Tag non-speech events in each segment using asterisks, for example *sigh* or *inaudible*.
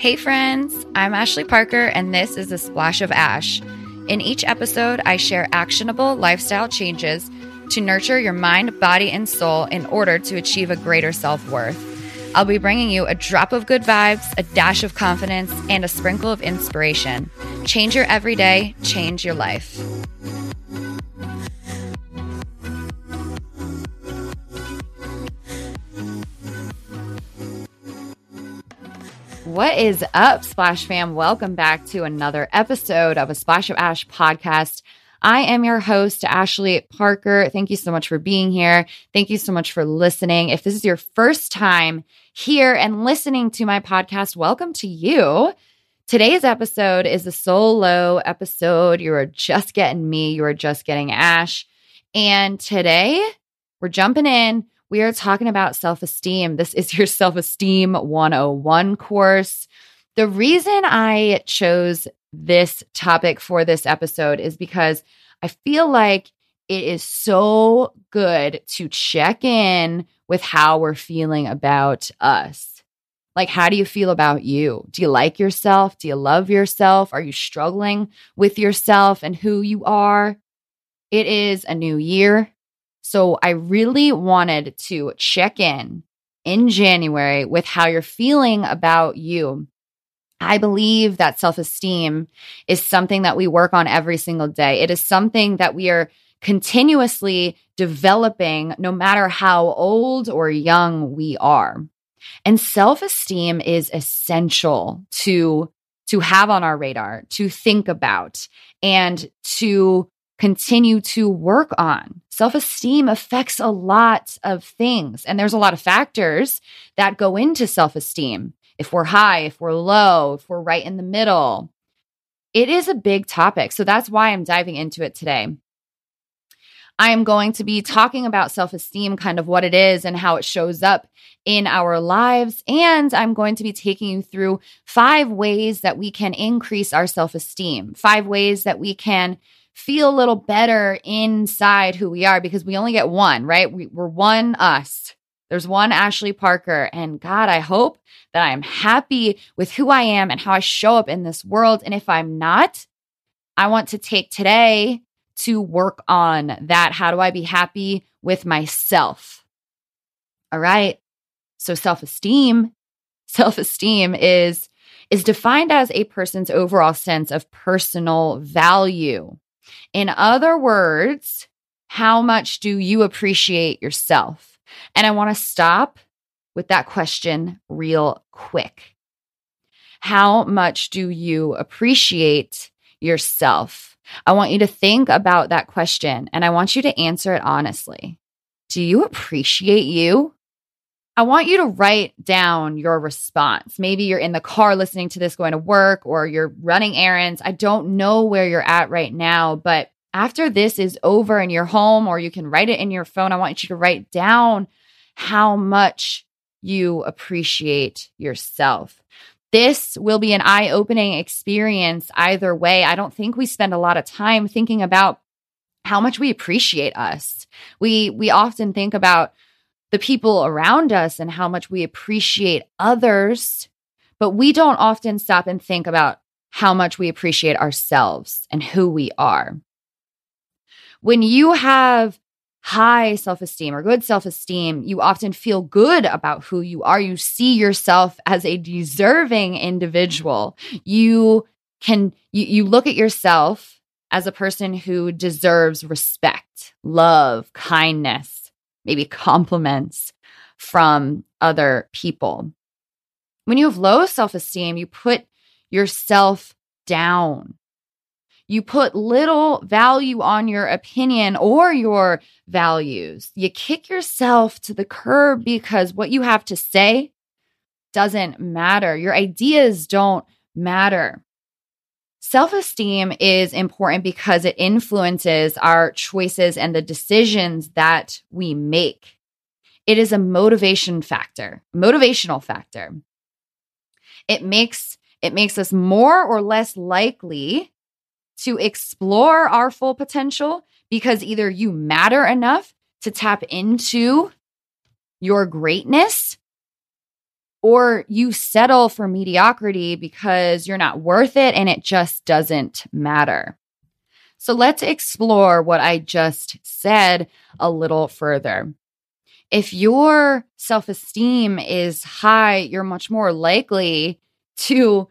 Hey, friends, I'm Ashley Parker, and this is a Splash of Ash. In each episode, I share actionable lifestyle changes to nurture your mind, body, and soul in order to achieve a greater self worth. I'll be bringing you a drop of good vibes, a dash of confidence, and a sprinkle of inspiration. Change your everyday, change your life. What is up, Splash fam? Welcome back to another episode of a Splash of Ash podcast. I am your host, Ashley Parker. Thank you so much for being here. Thank you so much for listening. If this is your first time here and listening to my podcast, welcome to you. Today's episode is a solo episode. You are just getting me, you are just getting Ash. And today we're jumping in we are talking about self esteem. This is your *laughs* self esteem 101 course. The reason I chose this topic for this episode is because I feel like it is so good to check in with how we're feeling about us. Like, how do you feel about you? Do you like yourself? Do you love yourself? Are you struggling with yourself and who you are? It is a new year. So I really wanted to check in in January with how you're feeling about you. I believe that self esteem is something that we work on every single day. It is something that we are continuously developing, no matter how old or young we are. And self esteem is essential to, to have on our radar, to think about, and to continue to work on. Self esteem affects a lot of things, and there's a lot of factors that go into self esteem. If we're high, if we're low, if we're right in the middle, it is a big topic. So that's why I'm diving into it today. I am going to be talking about self esteem, kind of what it is and how it shows up in our lives. And I'm going to be taking you through five ways that we can increase our self esteem, five ways that we can feel a little better inside who we are because we only get one, right? We, we're one us. There's one Ashley Parker. And God, I hope that I am happy with who I am and how I show up in this world. And if I'm not, I want to take today to work on that. How do I be happy with myself? All right. So self esteem, *laughs* self esteem is is defined as a person's overall sense of personal value. In other words, how much do you appreciate yourself? And I want to stop with that question real quick. How much do you appreciate yourself? I want you to think about that question and I want you to answer it honestly. Do you appreciate you? I want you to write down your response. Maybe you're in the car listening to this going to work or you're running errands. I don't know where you're at right now, but after this is over in you're home or you can write it in your phone, I want you to write down how much you appreciate yourself. This will be an eye opening experience either way. I don't think we spend a lot of time thinking about how much we appreciate us. We we often think about the people around us and how much we appreciate others, but we don't often stop and think about how much we appreciate ourselves and who we are. When you have high self esteem or good self esteem, you often feel good about who you are. You see yourself as a deserving individual. You can, you, you look at yourself as a person who deserves respect, love, kindness maybe compliments from other people. When you have low self esteem, you put yourself down. You put little value on your opinion or your values. You kick yourself to the curb because what you have to say doesn't matter. Your ideas don't matter. Self esteem is important because it influences our choices and the decisions that we make. It is a motivation factor, motivational factor. It makes it makes us more or less likely to explore our full potential because either you matter enough to tap into your greatness or you settle for mediocrity because you're not worth it and it just doesn't matter. So let's explore what I just said a little further. If your self esteem is high, you're much more likely to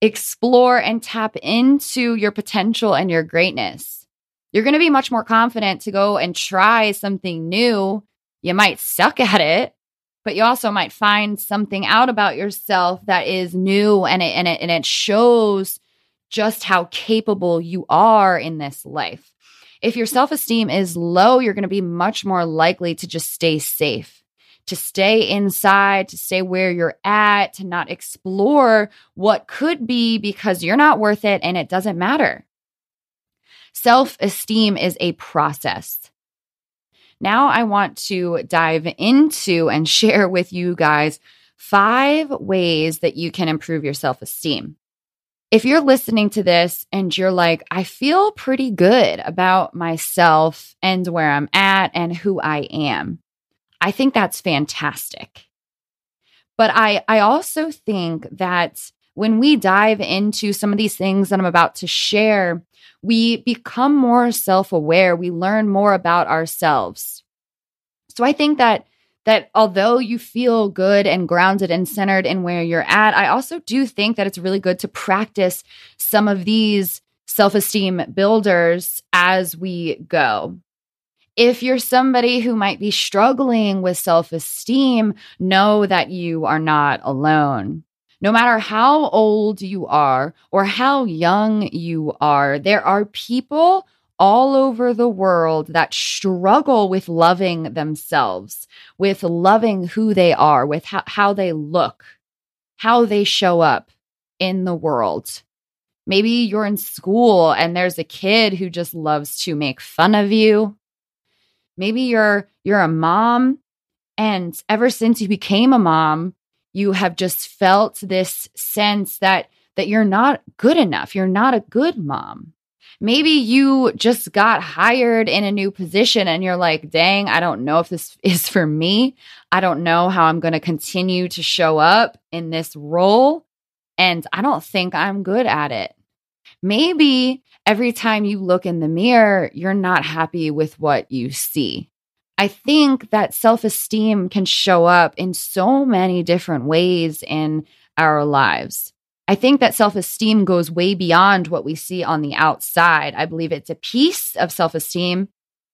explore and tap into your potential and your greatness. You're going to be much more confident to go and try something new. You might suck at it, but you also might find something out about yourself that is new and it, and it, and it shows just how capable you are in this life. If your self esteem is low, you're going to be much more likely to just stay safe, to stay inside, to stay where you're at, to not explore what could be because you're not worth it and it doesn't matter. Self esteem is a process. Now, I want to dive into and share with you guys five ways that you can improve your self esteem. If you're listening to this and you're like, I feel pretty good about myself and where I'm at and who I am, I think that's fantastic. But I, I also think that when we dive into some of these things that I'm about to share, we become more self aware. We learn more about ourselves. So I think that that although you feel good and grounded and centered in where you're at, I also do think that it's really good to practice some of these self esteem builders as we go. If you're somebody who might be struggling with self esteem, know that you are not alone. No matter how old you are or how young you are, there are people all over the world that struggle with loving themselves, with loving who they are, with how, how they look, how they show up in the world. Maybe you're in school and there's a kid who just loves to make fun of you. Maybe you're you're a mom and ever since you became a mom, you have just felt this sense that that you're not good enough. You're not a good mom maybe you just got hired in a new position and you're like, dang, I don't know if this *laughs* is for me. I don't know how I'm going to continue to show up in this role. And I don't think I'm good at it. Maybe every time you look in the mirror, you're not happy with what you see. I think that self esteem can show up in so many different ways in our lives. I think that self esteem goes way beyond what we see on the outside. I believe it's a piece of self esteem,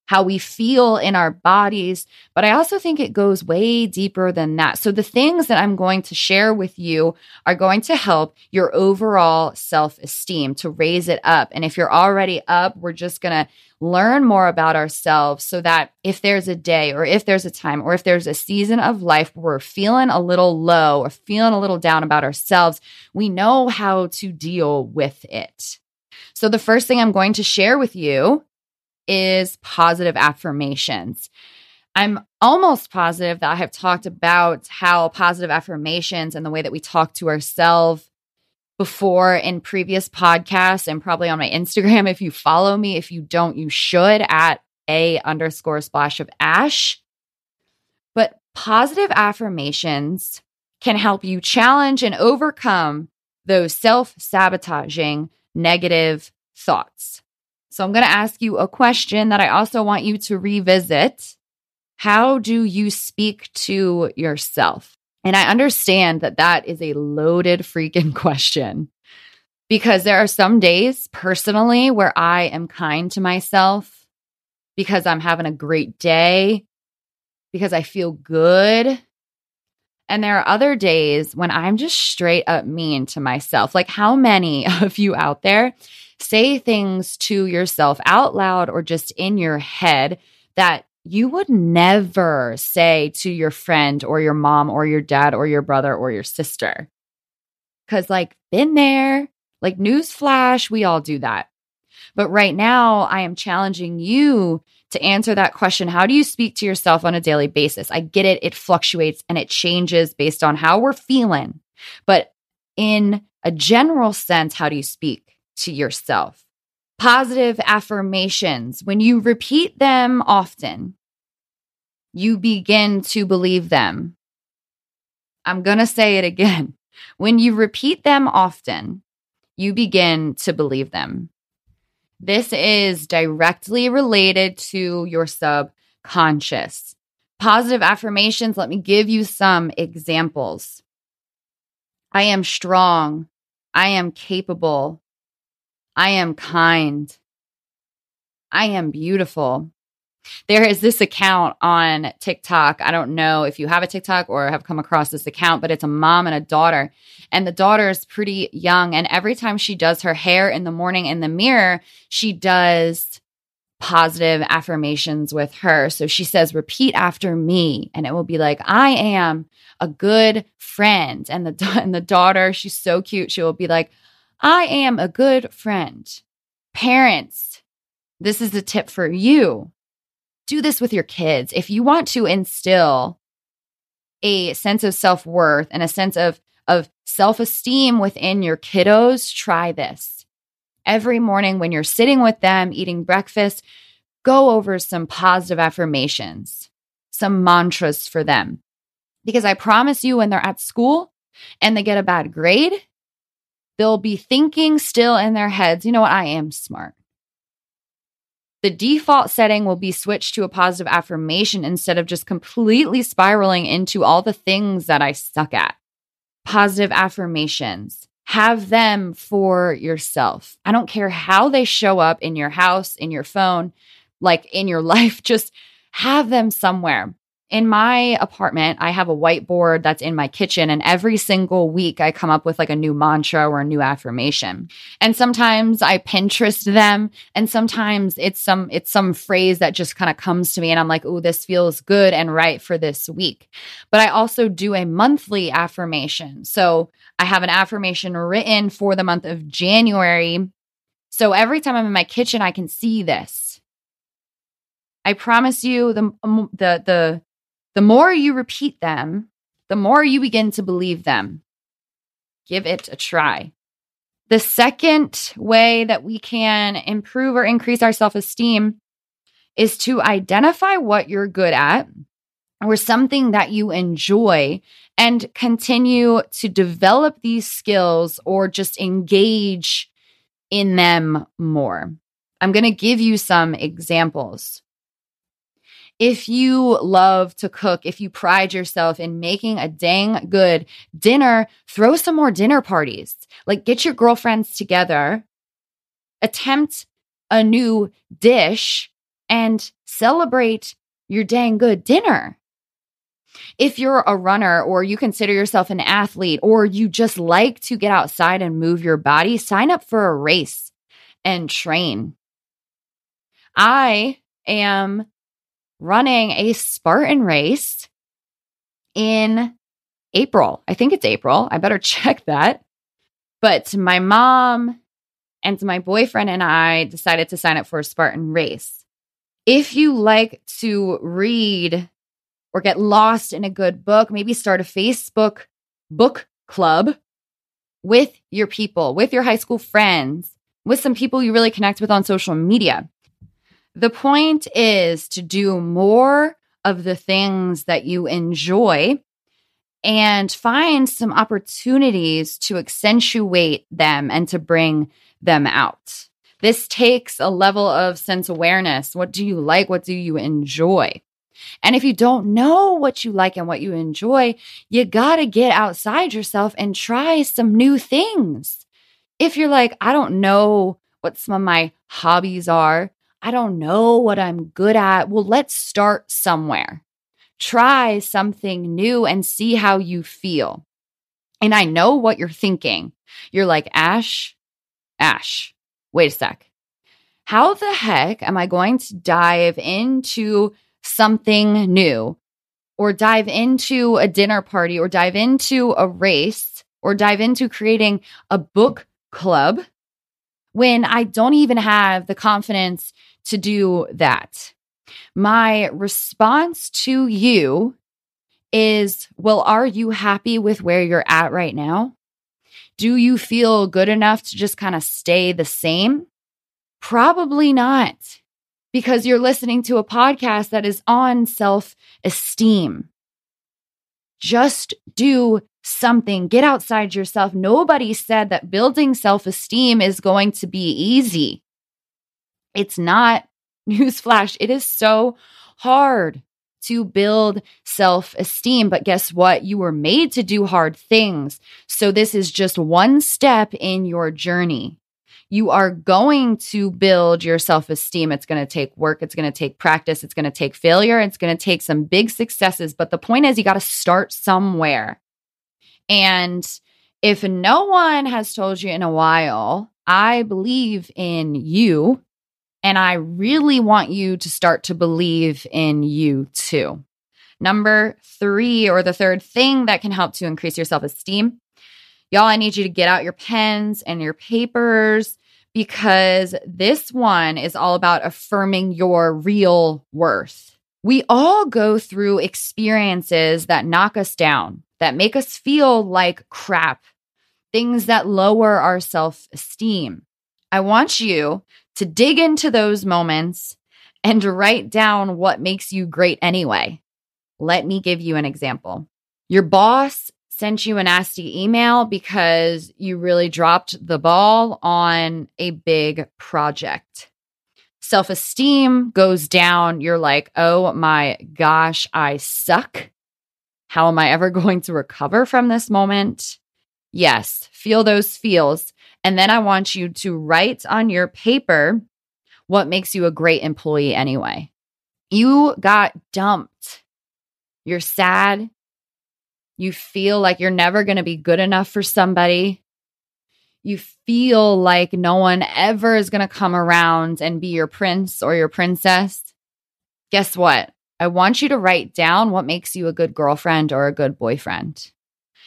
how we feel in our bodies, but I also think it goes way deeper than that. So, the things that I'm going to share with you are going to help your overall self esteem to raise it up. And if you're already up, we're just going to learn more about ourselves so that if there's a day or if there's a time or if there's a season of life where we're feeling a little low or feeling a little down about ourselves, we know how to deal with it. So, the first thing I'm going to share with you is positive affirmations. I'm almost positive that I have talked about how positive affirmations and the way that we talk to ourselves before in previous podcasts and probably on my Instagram. *laughs* If you follow me, if you don't, you should at a underscore splash of ash. But positive affirmations can help you challenge and overcome those self sabotaging negative thoughts. So I'm going to ask you a question that I also want you to revisit. How do you speak to yourself? And I understand that that is a loaded freaking *laughs* question because there are some days personally where I am kind to myself because I'm having a great day, because I feel good. And there are other days when I'm just straight up mean to myself. Like, how many *laughs* of you out there say things to yourself out loud or just in your head that you would never say to your friend or your mom or your dad or your brother or your sister. Cause, like, been there, like, newsflash, we all do that. But right now, I am challenging you to answer that question How do you speak to yourself on a daily basis? I get it, it fluctuates and it changes based on how we're feeling. But in a general sense, how do you speak to yourself? Positive affirmations, when you repeat them often, you begin to believe them. I'm going to say it again. When you repeat them often, you begin to believe them. This is directly related to your subconscious. Positive affirmations, let me give you some examples. I am strong. I am capable. I am kind. I am beautiful. There is this account on TikTok. I don't know if you have a TikTok or have come across this account, but it's a mom and a daughter. And the daughter is pretty young. And every time she does her hair in the morning in the mirror, she does positive affirmations with her. So she says, repeat after me. And it will be like, I am a good friend. And the, and the daughter, she's so cute. She will be like, I am a good friend. Parents, this is a tip for you. Do this with your kids. If you want to instill a sense of self worth and a sense of, of self esteem within your kiddos, try this every morning when you're sitting with them eating breakfast, go over some positive affirmations, some mantras for them. Because I promise you, when they're at school and they get a bad grade, they'll be thinking still in their heads, you know what, I am smart. The default setting will be switched to a positive affirmation instead of just completely spiraling into all the things that I suck at. Positive affirmations have them for yourself. I don't care how they show up in your house, in your phone, like in your *laughs* life, just have them somewhere. In my apartment, I have a whiteboard that's in my kitchen, and every single week I come up with like a new mantra or a new affirmation. And sometimes I Pinterest them, and sometimes it's some it's some phrase that just kind of comes to me, and I'm like, "Oh, this feels good and right for this week." But I also do a monthly affirmation, so I have an affirmation written for the month of January. So every time I'm in my kitchen, I can see this. I promise you, the the the the more you repeat them, the more you begin to believe them. Give it a try. The second way that we can improve or increase our self esteem is to identify what you're good at or something that you enjoy and continue to develop these skills or just engage in them more. I'm going to give you some examples. If you love to cook, if you pride yourself in making a dang good dinner, throw some more dinner parties. Like get your girlfriends together, attempt a new dish, and celebrate your dang good dinner. If you're a runner or you consider yourself an athlete or you just like to get outside and move your body, sign up for a race and train. I am running a Spartan race in April. I think it's April. I better *laughs* check that. But my mom and my boyfriend and I decided to sign up for a Spartan race. If you like to read or get lost in a good book, maybe start a Facebook book club with your people, with your high school friends, with some people you really connect with on social media. The point is to do more of the things that you enjoy and find some opportunities to accentuate them and to bring them out. This takes a level of sense awareness. What do you like? What do you enjoy? And if you don't know what you like and what you enjoy, you got to get outside yourself and try some new things. If you're like, I don't know what some of my hobbies are, I don't know what I'm good at. Well, let's start somewhere. Try something new and see how you feel. And I know what you're thinking. You're like, Ash, Ash, wait a sec. How the heck am I going to dive into something new or dive into a dinner party or dive into a race or dive into creating a book club when I don't even have the confidence to do that. My response to you is Well, are you happy with where you're at right now? Do you feel good enough to just kind of stay the same? Probably not, because you're listening to a podcast that is on self esteem. Just do something. Get outside yourself. Nobody said that building self esteem is going to be easy. It's not. *laughs* Newsflash, it is so hard to build self esteem. But guess what? You were made to do hard things. So this is just one step in your journey. You are going to build your self esteem. It's going to take work. It's going to take practice. It's going to take failure. It's going to take some big successes. But the point is, you got to start somewhere. And if no one has told you in a while, I believe in you. And I really want you to start to believe in you too. Number three, or the third thing that can help to increase your self esteem. Y'all, I need you to get out your pens and your papers because this one is all about affirming your real worth. We all go through experiences that knock us down, that make us feel like crap, things that lower our self esteem. I want you to dig into those moments and to write down what makes you great anyway. Let me give you an example. Your boss sent you a nasty email because you really dropped the ball on a big project. Self esteem goes down. You're like, oh my gosh, I suck. How am I ever *laughs* going to recover from this moment? Yes, feel those feels. And then I want you to write on your paper what makes you a great employee anyway. You got dumped. You're sad. You feel like you're never going to be good enough for somebody. You feel like no one ever is going to come around and be your prince or your princess. Guess what? I want you to write down what makes you a good girlfriend or a good boyfriend.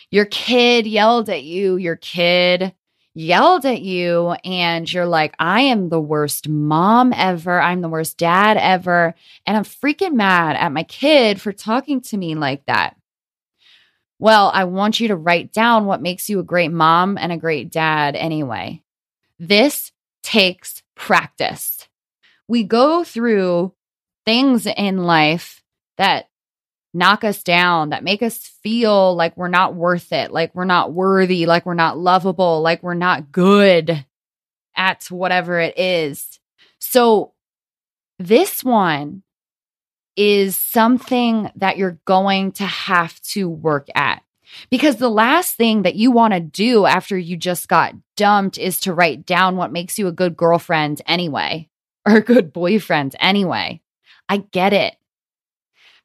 Your kid yelled at you, your kid yelled at you, and you're like, I am the worst mom ever. I'm the worst dad ever. And I'm freaking mad at my kid for talking to me like that. Well, I want you to write down what makes you a great mom and a great dad anyway. This takes practice. We go through things in life that knock us down, that make us feel like we're not worth it, like we're not worthy, like we're not lovable, like we're not good at whatever it is. So, this one is something that you're going to have to work at. Because the last thing that you want to do after you just got dumped is to write down what makes you a good girlfriend anyway, or a good boyfriend anyway. I get it.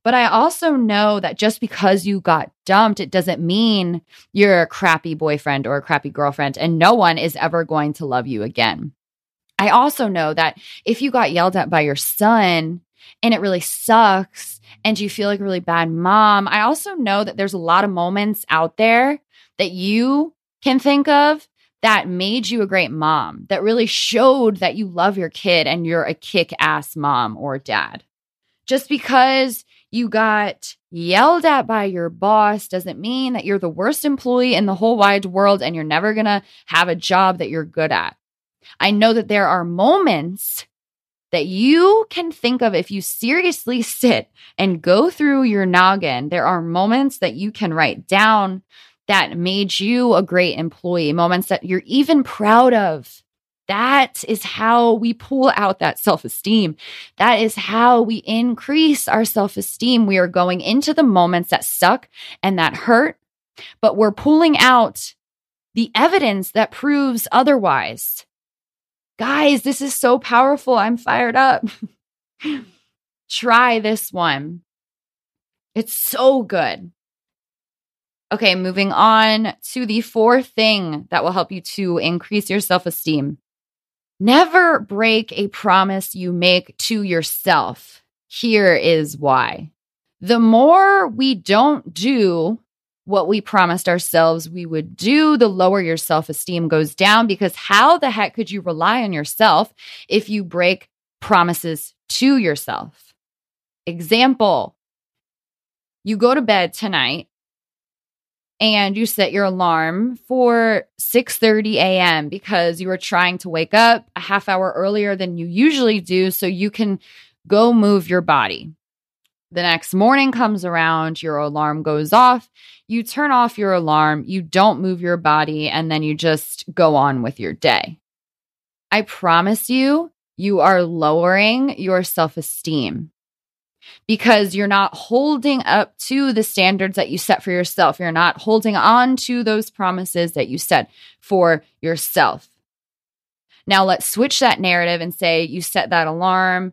But I also know that just because you got dumped, it doesn't mean you're a crappy boyfriend or a crappy girlfriend, and no one is ever going to love you again. I also know that if you got yelled at by your son and it really sucks and you feel like a really bad mom, I also know that there's a lot of moments out there that you can think of that made you a great mom, that really showed that you love your kid and you're a kick ass mom or dad. Just because you got yelled at by your boss doesn't mean that you're the worst employee in the whole wide world and you're never going to have a job that you're good at. I know that there are moments that you can think of if you seriously *laughs* sit and go through your noggin. There are moments that you can write down that made you a great employee, moments that you're even proud of. That is how we pull out that self esteem. That is how we increase our self esteem. We are going into the moments that suck and that hurt, but we're pulling out the evidence that proves otherwise. Guys, this is so powerful. I'm fired up. *laughs* Try this one. It's so good. Okay, moving on to the fourth thing that will help you to increase your self esteem Never break a promise you make to yourself. Here is why. The more we don't do what we promised ourselves we would do, the lower your self esteem goes down because how the heck could you rely on yourself if you break promises to yourself? Example, you go to bed tonight and you set your alarm for 6:30 a.m. because you are trying to wake up a half hour earlier than you usually do so you can go move your body. The next morning comes around, your alarm goes off, you turn off your alarm, you don't move your body, and then you just go on with your day. I promise you, you are lowering your self esteem because you're not holding up to the standards that you set for yourself. You're not holding on to those promises that you set for yourself. Now let's switch that narrative and say you set that alarm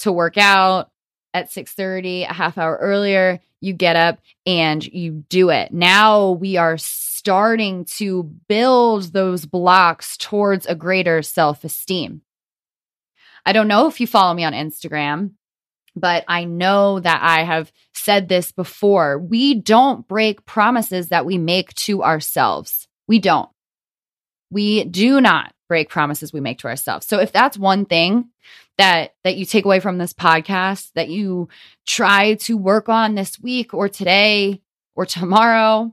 to work out at 6:30, a half hour earlier, you get up and you do it. Now we are starting to build those blocks towards a greater self-esteem. I don't know if you follow me on Instagram, but I know that I have said this before. We don't break promises that we make to ourselves. We don't. We do not break promises we make to ourselves. So if that's one thing that that you take away from this podcast that you try to work on this week or today or tomorrow,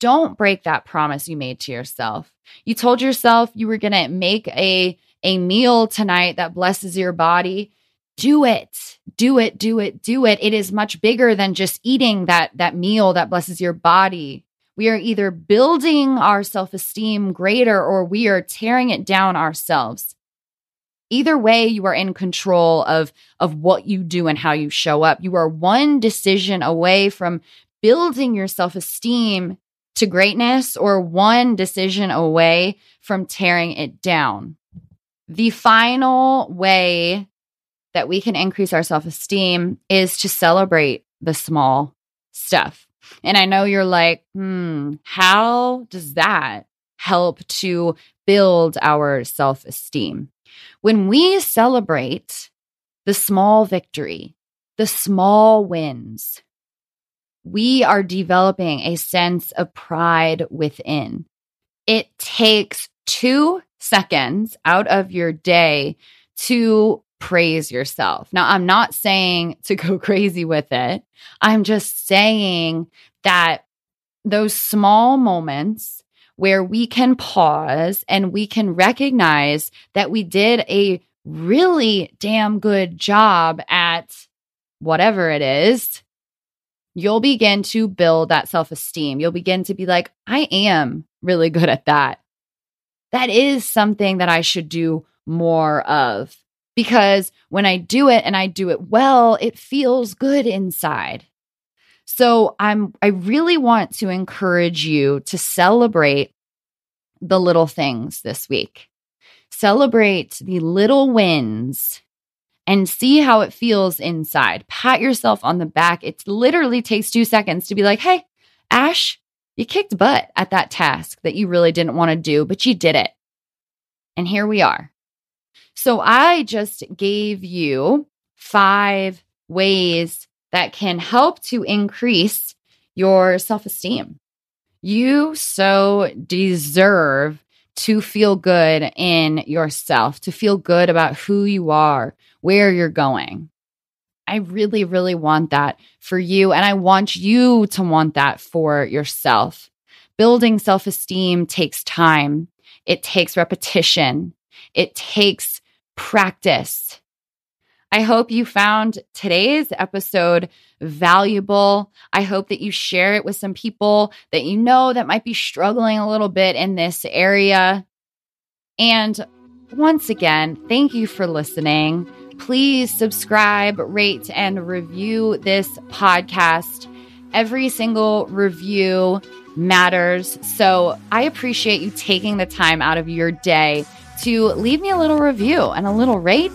don't break that promise you made to yourself. You told yourself you were going to make a a meal tonight that blesses your body. Do it. Do it, do it, do it. It is much bigger than just eating that that meal that blesses your body. We are either building our self esteem greater or we are tearing it down ourselves. Either way, you are in control of, of what you do and how you show up. You are one decision away from building your self esteem to greatness or one decision away from tearing it down. The final way that we can increase our self esteem is to celebrate the small stuff. And I know you're like, hmm, how does that help to build our self esteem? When we celebrate the small victory, the small wins, we are developing a sense of pride within. It takes two seconds out of your day to praise yourself. Now, I'm not saying to go *laughs* crazy with it. I'm just saying that those small moments where we can pause and we can recognize that we did a really damn good job at whatever it is, you'll begin to build that self esteem. You'll begin to be like, I am really good at that. That is something that I should do more of because when I do it and I do it well, it feels good inside. So I'm I really want to encourage you to celebrate the little things this week. Celebrate the little wins and see how it feels inside. Pat yourself on the back. It literally takes 2 seconds to be like, "Hey, Ash, you kicked butt at that task that you really didn't want to do, but you did it." And here we are. So I just gave you five ways that can help to increase your self esteem. You so deserve to feel good in yourself, to feel good about who you are, where you're going. I really, really want that for you. And I want you to want that for yourself. Building self esteem takes time, it takes repetition, it takes practice. I hope you found today's episode valuable. I hope that you share it with some people that you know that might be struggling a little bit in this area. And once again, thank you for listening. Please subscribe, rate, and review this podcast. Every single review matters. So I appreciate you taking the time out of your day to leave me a little review and a little rate.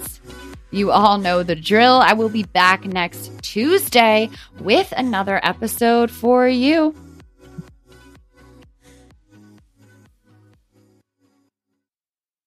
You all know the drill. I will be back next Tuesday with another episode for you.